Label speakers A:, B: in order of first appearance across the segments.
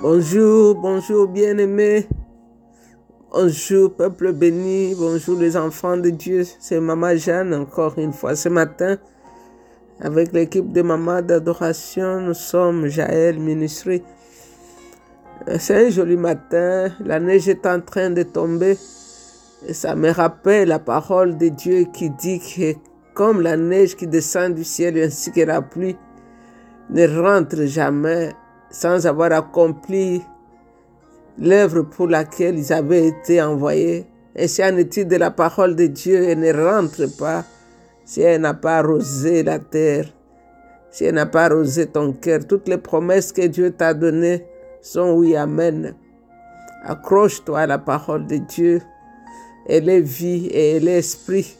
A: Bonjour, bonjour bien-aimés. Bonjour peuple béni, bonjour les enfants de Dieu. C'est Maman Jeanne encore une fois ce matin. Avec l'équipe de Maman d'adoration, nous sommes Jaël Ministry. C'est un joli matin, la neige est en train de tomber. Et ça me rappelle la parole de Dieu qui dit que comme la neige qui descend du ciel ainsi que la pluie ne rentre jamais sans avoir accompli l'œuvre pour laquelle ils avaient été envoyés. Et si en est-il de la parole de Dieu, elle ne rentre pas si elle n'a pas arrosé la terre, si elle n'a pas arrosé ton cœur. Toutes les promesses que Dieu t'a données sont oui, amen. Accroche-toi à la parole de Dieu. Elle est vie et elle est esprit.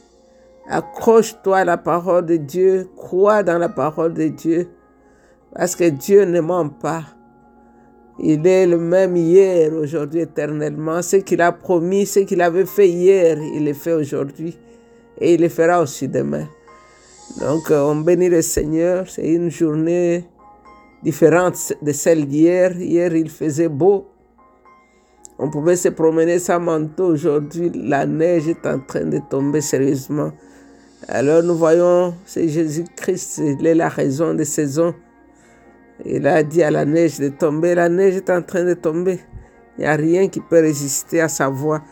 A: Accroche-toi à la parole de Dieu. Crois dans la parole de Dieu. Parce que Dieu ne ment pas. Il est le même hier, aujourd'hui, éternellement. Ce qu'il a promis, ce qu'il avait fait hier, il le fait aujourd'hui. Et il le fera aussi demain. Donc, on bénit le Seigneur. C'est une journée différente de celle d'hier. Hier, il faisait beau. On pouvait se promener sans manteau. Aujourd'hui, la neige est en train de tomber sérieusement. Alors, nous voyons, c'est Jésus-Christ, il est la raison des saisons. Il a dit à la neige de tomber. La neige est en train de tomber. Il n'y a rien qui peut résister à sa voix.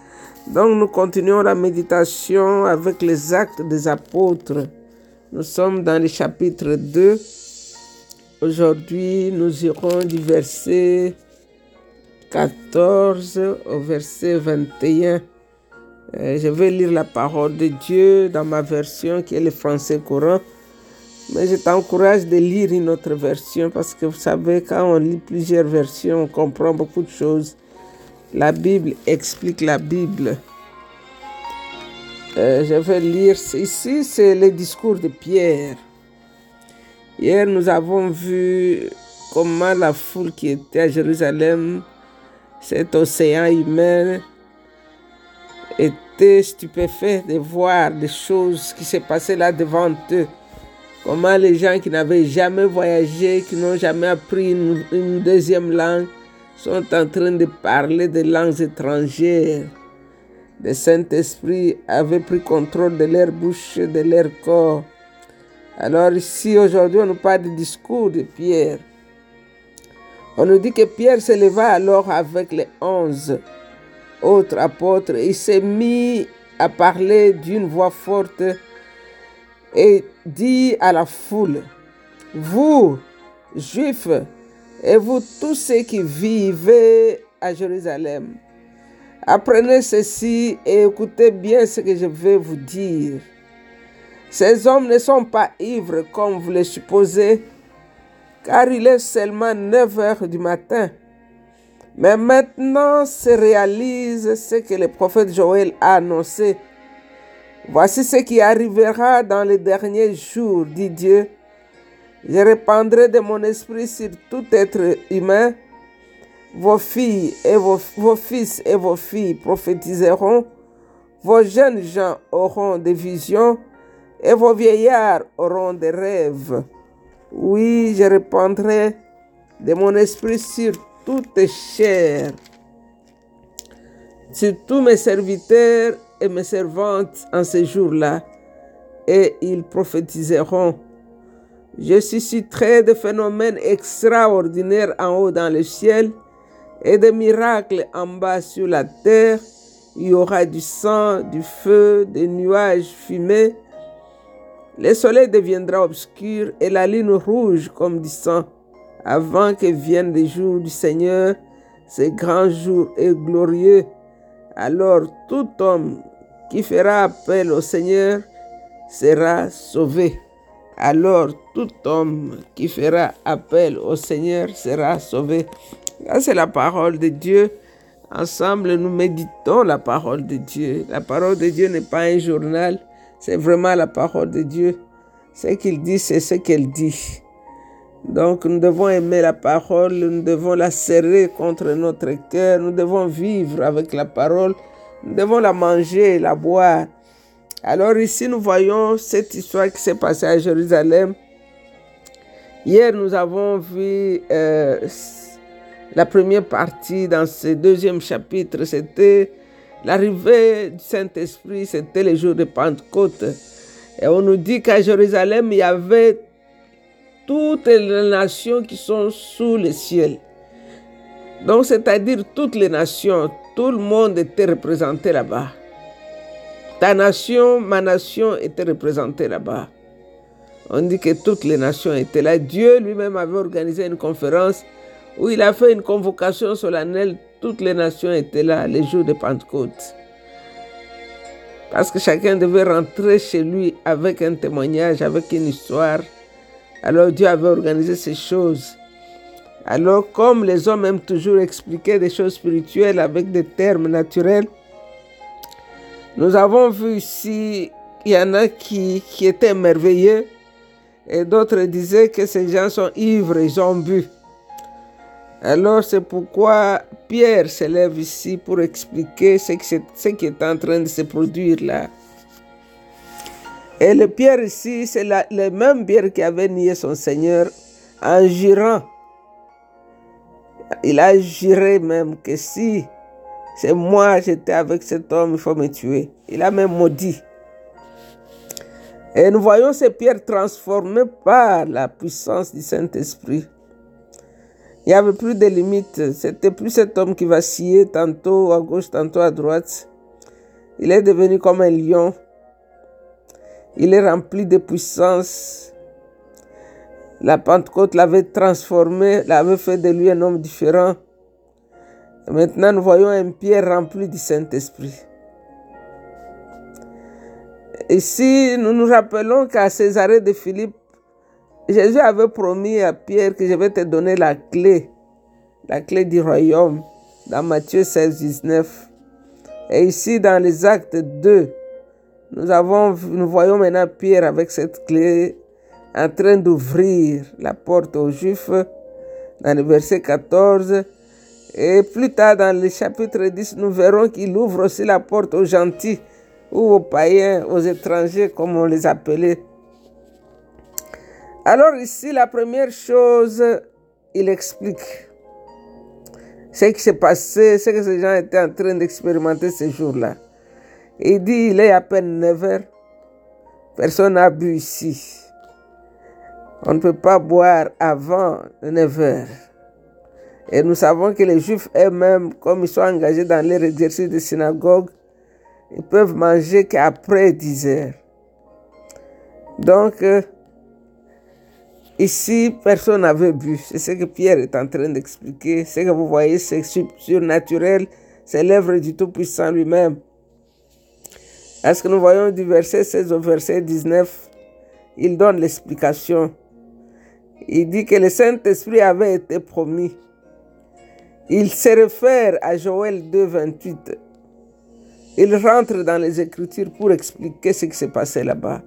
A: Donc nous continuons la méditation avec les actes des apôtres. Nous sommes dans le chapitre 2. Aujourd'hui, nous irons du verset 14 au verset 21. Je vais lire la parole de Dieu dans ma version qui est le français courant. Mais je t'encourage de lire une autre version parce que vous savez, quand on lit plusieurs versions, on comprend beaucoup de choses. La Bible explique la Bible. Euh, je vais lire ici, c'est le discours de Pierre. Hier, nous avons vu comment la foule qui était à Jérusalem, cet océan humain, était stupéfait de voir des choses qui se passaient là devant eux. Comment les gens qui n'avaient jamais voyagé, qui n'ont jamais appris une, deuxième langue, sont en train de parler des langues étrangères? Le Saint-Esprit avait pris contrôle de leur bouche, de leur corps. Alors ici, aujourd'hui, on nous parle du discours de Pierre. On nous dit que Pierre se leva alors avec les onze autres apôtres. Il s'est mis à parler d'une voix forte et dit à la foule, vous, juifs, et vous tous ceux qui vivez à Jérusalem, apprenez ceci et écoutez bien ce que je vais vous dire. Ces hommes ne sont pas ivres comme vous le supposez, car il est seulement 9 heures du matin. Mais maintenant se réalise ce que le prophète Joël a annoncé. Voici ce qui arrivera dans les derniers jours, dit Dieu. Je répandrai de mon esprit sur tout être humain. Vos filles et vos, vos, fils et vos filles prophétiseront. Vos jeunes gens auront des visions et vos vieillards auront des rêves. Oui, je répandrai de mon esprit sur toute chair, sur tous mes serviteurs et mes servantes en ces jours-là, et ils prophétiseront. Je susciterai des phénomènes extraordinaires en haut dans le ciel et des miracles en bas sur la terre. Il y aura du sang, du feu, des nuages fumés. Le soleil deviendra obscur et la ligne rouge comme du sang avant que vienne le jour du Seigneur, ce grand jour est glorieux. Alors tout homme qui fera appel au Seigneur sera sauvé. Alors tout homme qui fera appel au Seigneur sera sauvé. C'est la parole de Dieu. Ensemble, nous méditons la parole de Dieu. La parole de Dieu n'est pas un journal, c'est vraiment la parole de Dieu. Ce qu'il dit, c'est ce qu'elle dit. Donc nous devons aimer la parole, nous devons la serrer contre notre cœur, nous devons vivre avec la parole, nous devons la manger, la boire. Alors ici nous voyons cette histoire qui s'est passée à Jérusalem. Hier nous avons vu euh, La première partie dans ce deuxième chapitre, c'était l'arrivée du Saint-Esprit, c'était le jour de Pentecôte. Et on nous dit qu'à Jérusalem, il y avait toutes les nations qui sont sous le ciel. Donc, c'est-à-dire toutes les nations, tout le monde était représenté là-bas. Ta nation, ma nation était représentée là-bas. On dit que toutes les nations étaient là. Dieu lui-même avait organisé une conférence où il a fait une convocation solennelle. Toutes les nations étaient là les jours de Pentecôte. Parce que chacun devait rentrer chez lui avec un témoignage, avec une histoire. Alors Dieu avait organisé ces choses. Alors comme les hommes aiment toujours expliquer des choses spirituelles avec des termes naturels, nous avons vu ici, il y en a qui, qui étaient merveilleux et d'autres disaient que ces gens sont ivres, ils ont bu. Alors c'est pourquoi Pierre s'élève ici pour expliquer ce qui, est en train de se produire là. Et le Pierre ici, c'est le même Pierre qui avait nié son Seigneur en jurant. Il a juré même que si c'est moi, j'étais avec cet homme, il faut me tuer. Il a même maudit. Et nous voyons ces pierres transformées par la puissance du Saint-Esprit. Il n'y avait plus de limites. C'était plus cet homme qui vacillait tantôt à gauche, tantôt à droite. Il est devenu comme un lion. Il est rempli de puissance. La Pentecôte l'avait transformé, l'avait fait de lui un homme différent. Maintenant, nous voyons un Pierre rempli du Saint-Esprit. Ici, nous nous rappelons qu'à Césarée de Philippe, Jésus avait promis à Pierre que je vais te donner la clé, la clé du royaume, dans Matthieu 16, 19. Et ici, dans les actes 2, nous, avons, nous voyons maintenant Pierre avec cette clé en train d'ouvrir la porte aux Juifs, dans le verset 14. Et plus tard, dans le chapitre 10, nous verrons qu'il ouvre aussi la porte aux gentils ou aux païens, aux étrangers, comme on les appelait. Alors ici, la première chose, il explique ce qui s'est passé, ce que ces gens étaient en train d'expérimenter ce jour-là. Il dit, il est à peine 9 heures, personne n'a bu ici. On ne peut pas boire avant 9 heures. Et nous savons que les Juifs eux-mêmes, comme ils sont engagés dans leur exercice de synagogue, ils peuvent manger qu'après 10 heures. Donc, euh, ici, personne n'avait bu. C'est ce que Pierre est en train d'expliquer. Ce que vous voyez, c'est surnaturel. C'est l'œuvre du Tout-Puissant lui-même. Est-ce que nous voyons du verset 16 au verset 19 Il donne l'explication. Il dit que le Saint-Esprit avait été promis. Il se réfère à Joël 2, 28. Il rentre dans les Écritures pour expliquer ce qui s'est passé là-bas.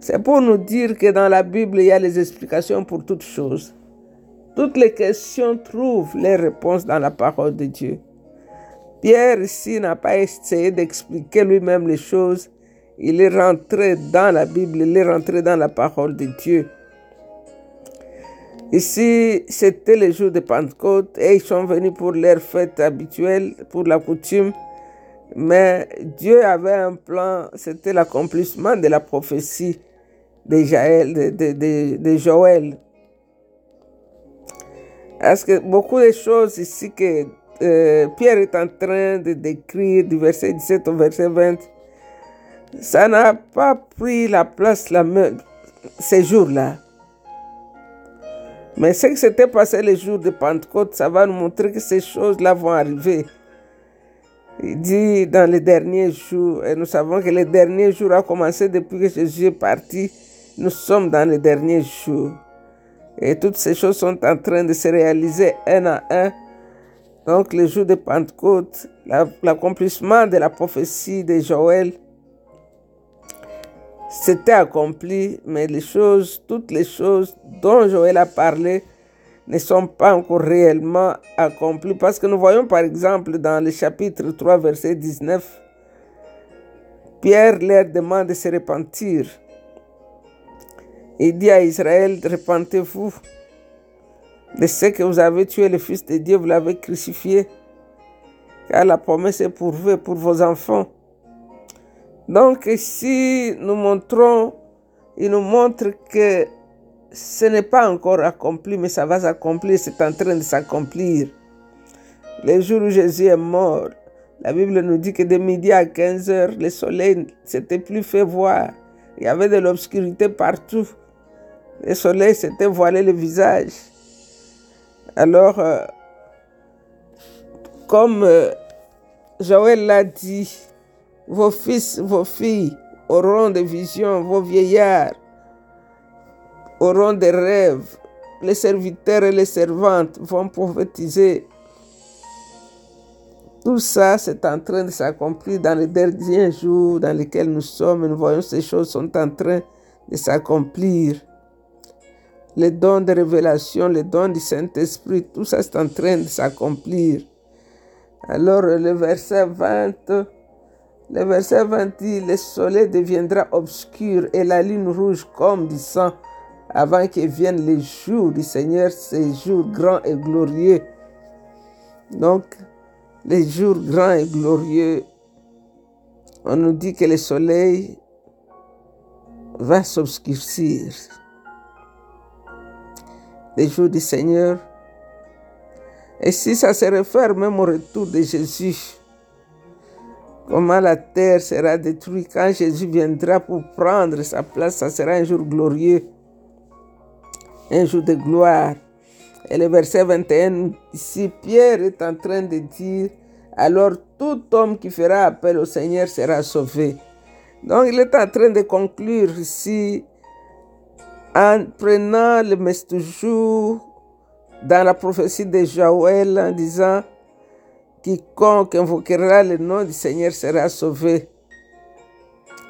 A: C'est pour nous dire que dans la Bible, il y a les explications pour toutes choses. Toutes les questions trouvent les réponses dans la parole de Dieu. Pierre ici n'a pas essayé d'expliquer lui-même les choses. Il est rentré dans la Bible, il est rentré dans la parole de Dieu. Ici, c'était le jour de Pentecôte et ils sont venus pour leur fête habituelle, pour la coutume. Mais Dieu avait un plan, c'était l'accomplissement de la prophétie de, Joël. Parce que beaucoup de choses ici que euh, Pierre est en train de décrire du verset 17 au verset 20, ça n'a pas pris la place ces jours-là. Mais ce qui s'était passé les jours de Pentecôte, ça va nous montrer que ces choses-là vont arriver. Il dit dans les derniers jours, et nous savons que les derniers jours ont commencé depuis que Jésus est parti. Nous sommes dans les derniers jours. Et toutes ces choses sont en train de se réaliser un à un. Donc, le jour de Pentecôte, l'accomplissement de la prophétie de Joël, s'était accompli, mais les choses, toutes les choses dont Joël a parlé, ne sont pas encore réellement accomplis. Parce que nous voyons par exemple dans le chapitre 3, verset 19, Pierre leur demande de se repentir. Il dit à Israël, repentez-vous de ce que vous avez tué le Fils de Dieu, vous l'avez crucifié. Car la promesse est pour vous et pour vos enfants. Donc si nous montrons, il nous montre que ce n'est pas encore accompli, mais ça va s'accomplir, c'est en train de s'accomplir. Le jour où Jésus est mort, la Bible nous dit que de midi à 15 heures, le soleil s'était plus fait voir. Il y avait de l'obscurité partout. Le soleil s'était voilé le visage. Alors, euh, comme euh, Joël l'a dit, vos fils, vos filles auront des visions, vos vieillards auront des rêves, les serviteurs et les servantes vont prophétiser. Tout ça, c'est en train de s'accomplir dans les derniers jours dans lesquels nous sommes. Nous voyons ces choses sont en train de s'accomplir. Les dons de révélation, les dons du Saint-Esprit, tout ça, c'est en train de s'accomplir. Alors, le verset 20, le verset 20 dit, le soleil deviendra obscur et la lune rouge comme du sang avant que viennent les jours du Seigneur, ces jours grands et glorieux. Donc, les jours grands et glorieux, on nous dit que le soleil va s'obscurcir. Les jours du Seigneur. Et si ça se réfère même au retour de Jésus, comment la terre sera détruite quand Jésus viendra pour prendre sa place, ça sera un jour glorieux un jour de gloire. Et le verset 21, ici, Pierre est en train de dire, alors tout homme qui fera appel au Seigneur sera sauvé. Donc il est en train de conclure ici en prenant le mestre-jour dans la prophétie de Joël en disant quiconque invoquera le nom du Seigneur sera sauvé.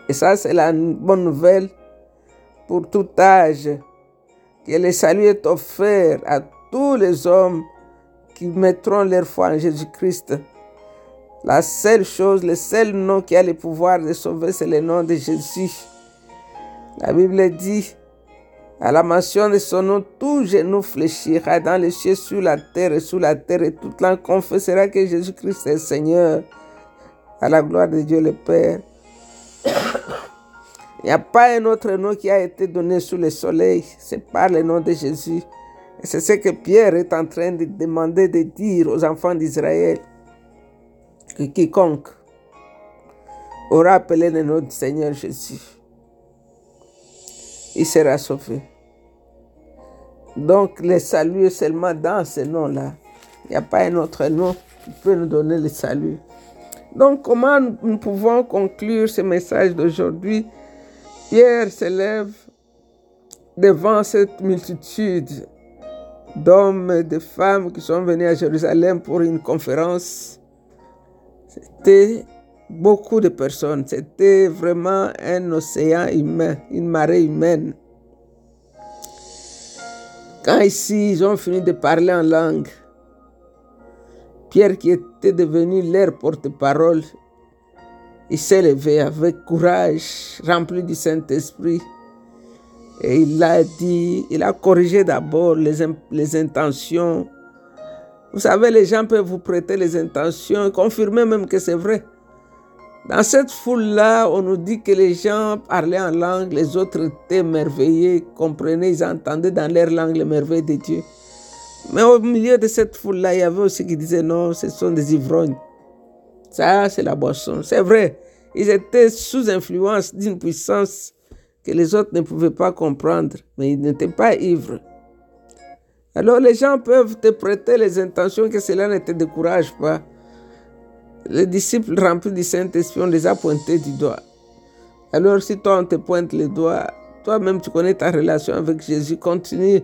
A: Et ça, c'est la bonne nouvelle pour tout âge que le salut est offert à tous les hommes qui mettront leur foi en Jésus-Christ. La seule chose, le seul nom qui a le pouvoir de sauver, c'est le nom de Jésus. La Bible dit, à la mention de son nom, tout genou fléchira dans les cieux, sur la terre et sous la terre, et toute langue confessera que Jésus-Christ est Seigneur, à la gloire de Dieu le Père. Il n'y a pas un autre nom qui a été donné sous le soleil, c'est par le nom de Jésus. Et c'est ce que Pierre est en train de demander de dire aux enfants d'Israël. Que quiconque aura appelé le nom du Seigneur Jésus, il sera sauvé. Donc le salut est seulement dans ce nom-là. Il n'y a pas un autre nom qui peut nous donner le salut. Donc comment nous pouvons conclure ce message d'aujourd'hui? Pierre s'élève devant cette multitude d'hommes et de femmes qui sont venus à Jérusalem pour une conférence. C'était beaucoup de personnes. C'était vraiment un océan humain, une marée humaine. Quand ici, ils ont fini de parler en langue, Pierre qui était devenu leur porte-parole, il s'est levé avec courage, rempli du Saint-Esprit. Et il a dit, il a corrigé d'abord les, les intentions. Vous savez, les gens peuvent vous prêter les intentions et confirmer même que c'est vrai. Dans cette foule-là, on nous dit que les gens parlaient en langue, les autres étaient émerveillés, comprenaient, ils entendaient dans leur langue les merveilles de Dieu. Mais au milieu de cette foule-là, il y avait aussi qui disaient non, ce sont des ivrognes. Ça, c'est la boisson. C'est vrai. Ils étaient sous influence d'une puissance que les autres ne pouvaient pas comprendre, mais ils n'étaient pas ivres. Alors les gens peuvent te prêter les intentions que cela ne te décourage pas. Les disciples remplis du Saint-Esprit, on les a pointés du doigt. Alors si toi on te pointe les doigts, toi-même tu connais ta relation avec Jésus, continue.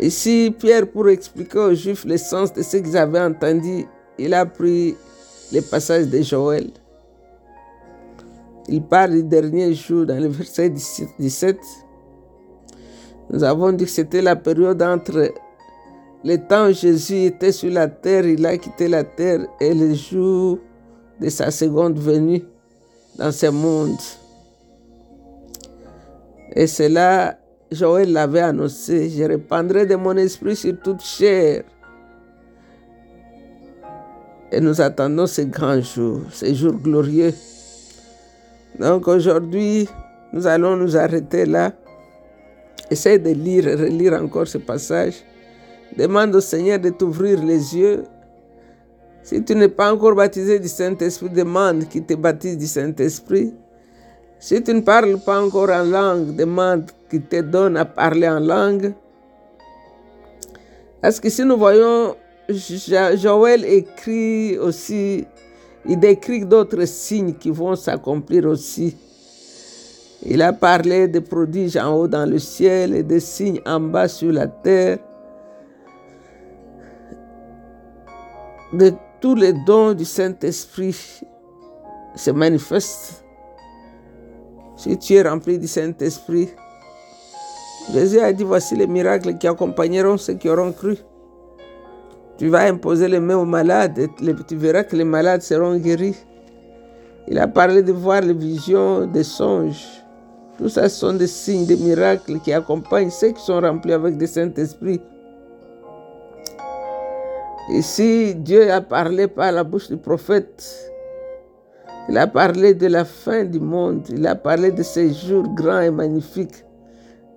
A: Ici, Pierre, pour expliquer aux Juifs le sens de ce qu'ils avaient entendu, il a pris le passage de Joël. Il parle du dernier jour dans le verset 17. Nous avons dit que c'était la période entre le temps où Jésus était sur la terre, il a quitté la terre, et le jour de sa seconde venue dans ce monde. Et cela Joël l'avait annoncé, je répandrai de mon esprit sur toute chair. Et nous attendons ces grands jours, ces jours glorieux. Donc aujourd'hui, nous allons nous arrêter là. Essaye de lire relire encore ce passage. Demande au Seigneur de t'ouvrir les yeux. Si tu n'es pas encore baptisé du Saint-Esprit, demande qu'il te baptise du Saint-Esprit. Si tu ne parles pas encore en langue, demande qu'il te donne à parler en langue. Parce que si nous voyons Joël écrit aussi, il décrit d'autres signes qui vont s'accomplir aussi. Il a parlé des prodiges en haut dans le ciel et des signes en bas sur la terre. De tous les dons du Saint-Esprit se manifestent. Si tu es rempli du Saint-Esprit, Jésus a dit, voici les miracles qui accompagneront ceux qui auront cru. Tu vas imposer les mains aux malades et tu verras que les malades seront guéris. Il a parlé de voir les visions, des songes. Tout ça sont des signes, des miracles qui accompagnent ceux qui sont remplis avec le Saint-Esprit. Ici, Dieu a parlé par la bouche du prophète. Il a parlé de la fin du monde. Il a parlé de ces jours grands et magnifiques.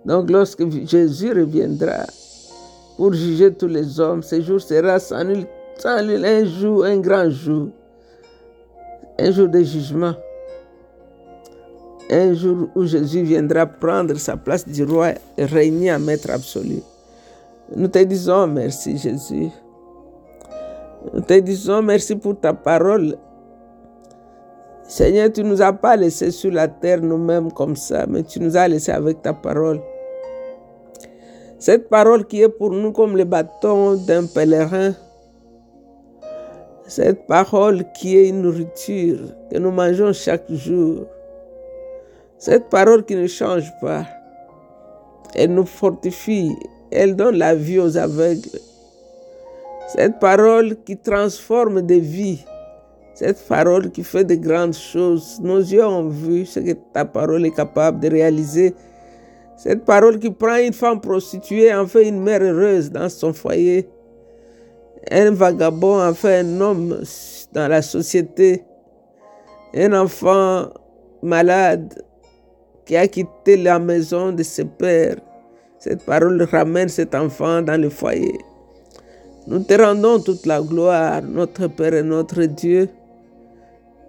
A: Donc lorsque Jésus reviendra, pour juger tous les hommes. Ce jour sera sans nul, un jour, un grand jour, un jour de jugement, un jour où Jésus viendra prendre sa place du roi et régner à maître absolu. Nous te disons merci Jésus. Nous te disons merci pour ta parole. Seigneur, tu ne nous as pas laissés sur la terre nous-mêmes comme ça, mais tu nous as laissés avec ta parole. Cette parole qui est pour nous comme le bâton d'un pèlerin, cette parole qui est une nourriture que nous mangeons chaque jour, cette parole qui ne change pas, elle nous fortifie, elle donne la vie aux aveugles. Cette parole qui transforme des vies, cette parole qui fait de grandes choses. Nos yeux ont vu ce que ta parole est capable de réaliser cette parole qui prend une femme prostituée en fait une mère heureuse dans son foyer. Un vagabond en fait un homme dans la société. Un enfant malade qui a quitté la maison de ses pères. Cette parole ramène cet enfant dans le foyer. Nous te rendons toute la gloire, notre Père et notre Dieu.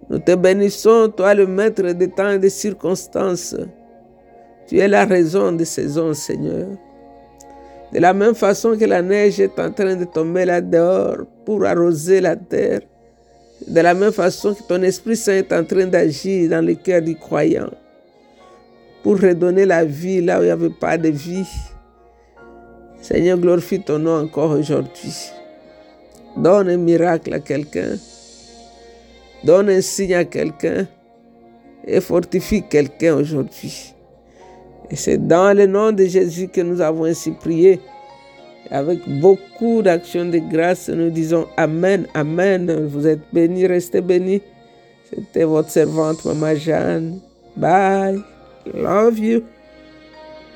A: Nous te bénissons, toi le maître des temps et des circonstances. Tu es la raison de saison, Seigneur. De la même façon que la neige est en train de tomber là dehors pour arroser la terre, de la même façon que ton Esprit Saint est en train d'agir dans le cœur du croyant pour redonner la vie là où il n'y avait pas de vie. Seigneur, glorifie ton nom encore aujourd'hui. Donne un miracle à quelqu'un. Donne un signe à quelqu'un et fortifie quelqu'un aujourd'hui. Et c'est dans le nom de Jésus que nous avons ainsi prié. Avec beaucoup d'actions de grâce, nous disons Amen, Amen. Vous êtes bénis, restez bénis. C'était votre servante, Maman Jeanne. Bye. Love you.